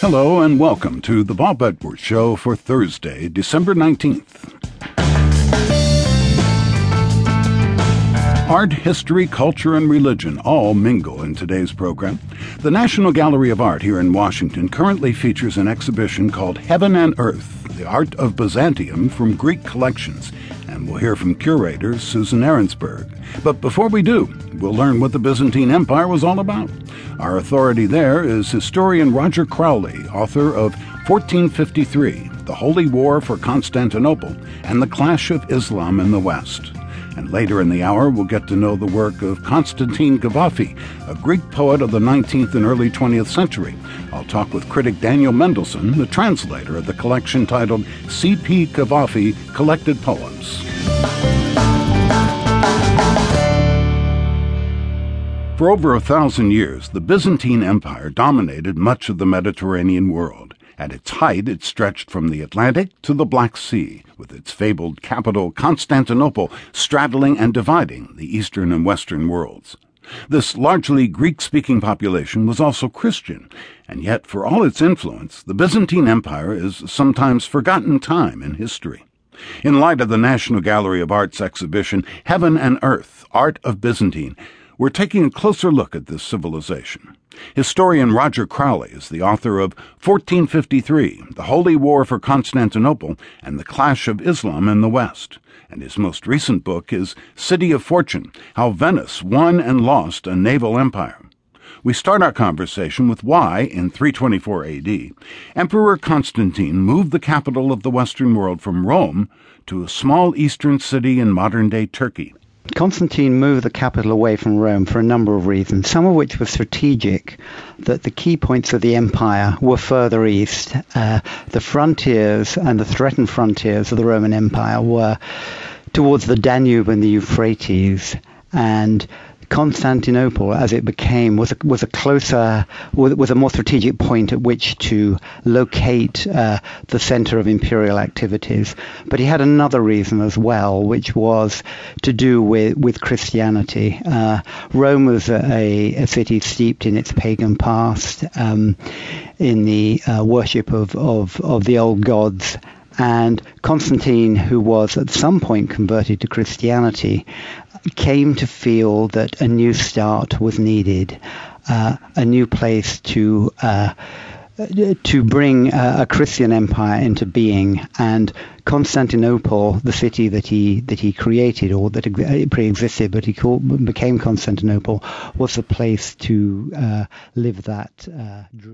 Hello and welcome to the Bob Edwards Show for Thursday, December 19th. Art, history, culture, and religion all mingle in today's program. The National Gallery of Art here in Washington currently features an exhibition called Heaven and Earth The Art of Byzantium from Greek Collections, and we'll hear from curator Susan Arensberg. But before we do, we'll learn what the Byzantine Empire was all about. Our authority there is historian Roger Crowley, author of 1453 The Holy War for Constantinople and the Clash of Islam in the West. And later in the hour, we'll get to know the work of Constantine Cavafy, a Greek poet of the 19th and early 20th century. I'll talk with critic Daniel Mendelsohn, the translator of the collection titled C.P. Cavafy Collected Poems. For over a thousand years, the Byzantine Empire dominated much of the Mediterranean world. At its height, it stretched from the Atlantic to the Black Sea, with its fabled capital Constantinople straddling and dividing the eastern and western worlds. This largely Greek speaking population was also Christian, and yet, for all its influence, the Byzantine Empire is sometimes forgotten time in history. In light of the National Gallery of Art's exhibition, Heaven and Earth Art of Byzantine, we're taking a closer look at this civilization. Historian Roger Crowley is the author of 1453, The Holy War for Constantinople and the Clash of Islam in the West, and his most recent book is City of Fortune How Venice Won and Lost a Naval Empire. We start our conversation with why, in 324 AD, Emperor Constantine moved the capital of the Western world from Rome to a small eastern city in modern day Turkey. Constantine moved the capital away from Rome for a number of reasons, some of which were strategic, that the key points of the empire were further east. Uh, the frontiers and the threatened frontiers of the Roman Empire were towards the Danube and the Euphrates, and Constantinople, as it became, was a, was a closer, was a more strategic point at which to locate uh, the center of imperial activities. But he had another reason as well, which was to do with, with Christianity. Uh, Rome was a, a, city steeped in its pagan past, um, in the uh, worship of, of, of the old gods and Constantine, who was at some point converted to Christianity, came to feel that a new start was needed, uh, a new place to uh, to bring a, a, Christian empire into being, and Constantinople, the city that he that he created or that pre-existed, but he called, became Constantinople, was the place to uh, live that uh, dream.